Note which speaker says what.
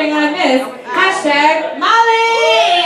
Speaker 1: cheering on Miss hashtag Molly.